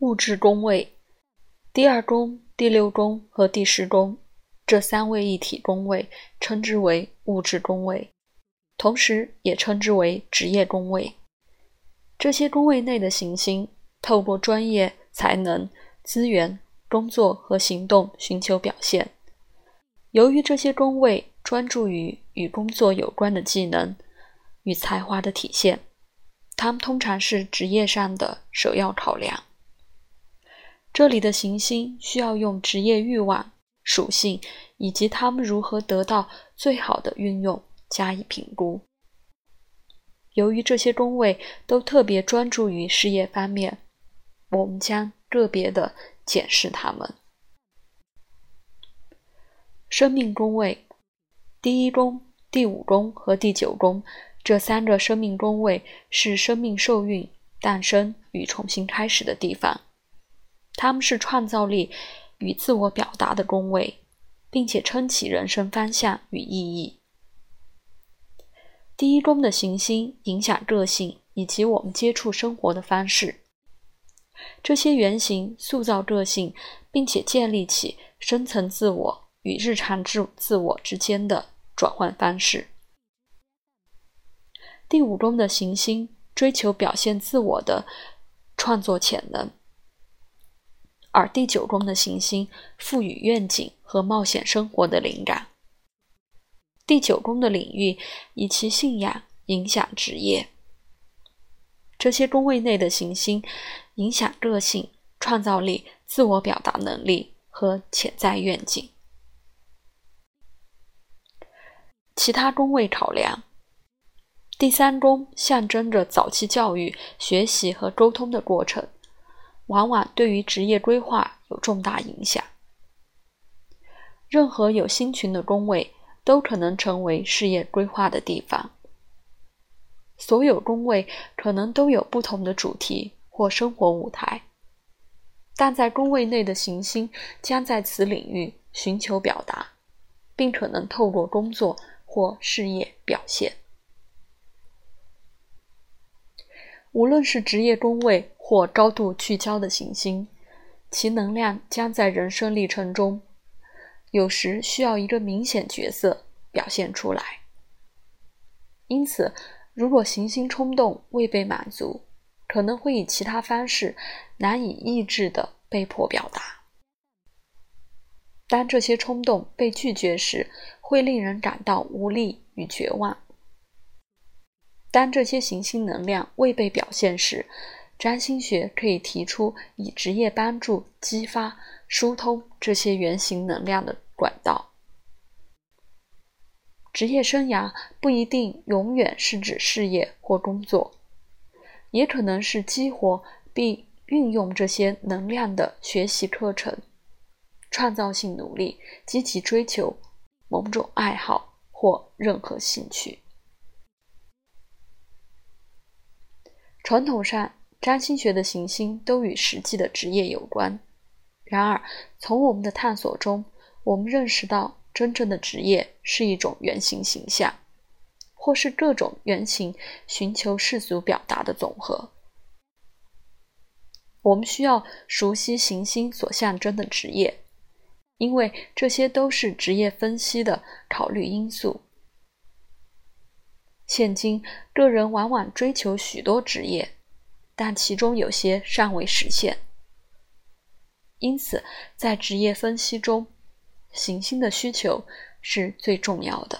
物质宫位，第二宫、第六宫和第十宫这三位一体宫位称之为物质宫位，同时也称之为职业宫位。这些宫位内的行星透过专业、才能、资源、工作和行动寻求表现。由于这些宫位专注于与工作有关的技能与才华的体现，他们通常是职业上的首要考量。这里的行星需要用职业欲望、属性以及他们如何得到最好的运用加以评估。由于这些宫位都特别专注于事业方面，我们将个别的检视它们。生命宫位，第一宫、第五宫和第九宫这三个生命宫位是生命受孕、诞生与重新开始的地方。他们是创造力与自我表达的宫位，并且撑起人生方向与意义。第一宫的行星影响个性以及我们接触生活的方式。这些原型塑造个性，并且建立起深层自我。与日常自自我之间的转换方式。第五宫的行星追求表现自我的创作潜能，而第九宫的行星赋予愿景和冒险生活的灵感。第九宫的领域以其信仰影响职业。这些宫位内的行星影响个性、创造力、自我表达能力和潜在愿景。其他宫位考量，第三宫象征着早期教育、学习和沟通的过程，往往对于职业规划有重大影响。任何有星群的宫位都可能成为事业规划的地方。所有宫位可能都有不同的主题或生活舞台，但在宫位内的行星将在此领域寻求表达，并可能透过工作。或事业表现，无论是职业宫位或高度聚焦的行星，其能量将在人生历程中有时需要一个明显角色表现出来。因此，如果行星冲动未被满足，可能会以其他方式难以抑制的被迫表达。当这些冲动被拒绝时，会令人感到无力与绝望。当这些行星能量未被表现时，占星学可以提出以职业帮助激发、疏通这些原型能量的管道。职业生涯不一定永远是指事业或工作，也可能是激活并运用这些能量的学习课程。创造性努力，积极追求某种爱好或任何兴趣。传统上，占星学的行星都与实际的职业有关。然而，从我们的探索中，我们认识到，真正的职业是一种原型形象，或是各种原型寻求世俗表达的总和。我们需要熟悉行星所象征的职业。因为这些都是职业分析的考虑因素。现今，个人往往追求许多职业，但其中有些尚未实现。因此，在职业分析中，行星的需求是最重要的。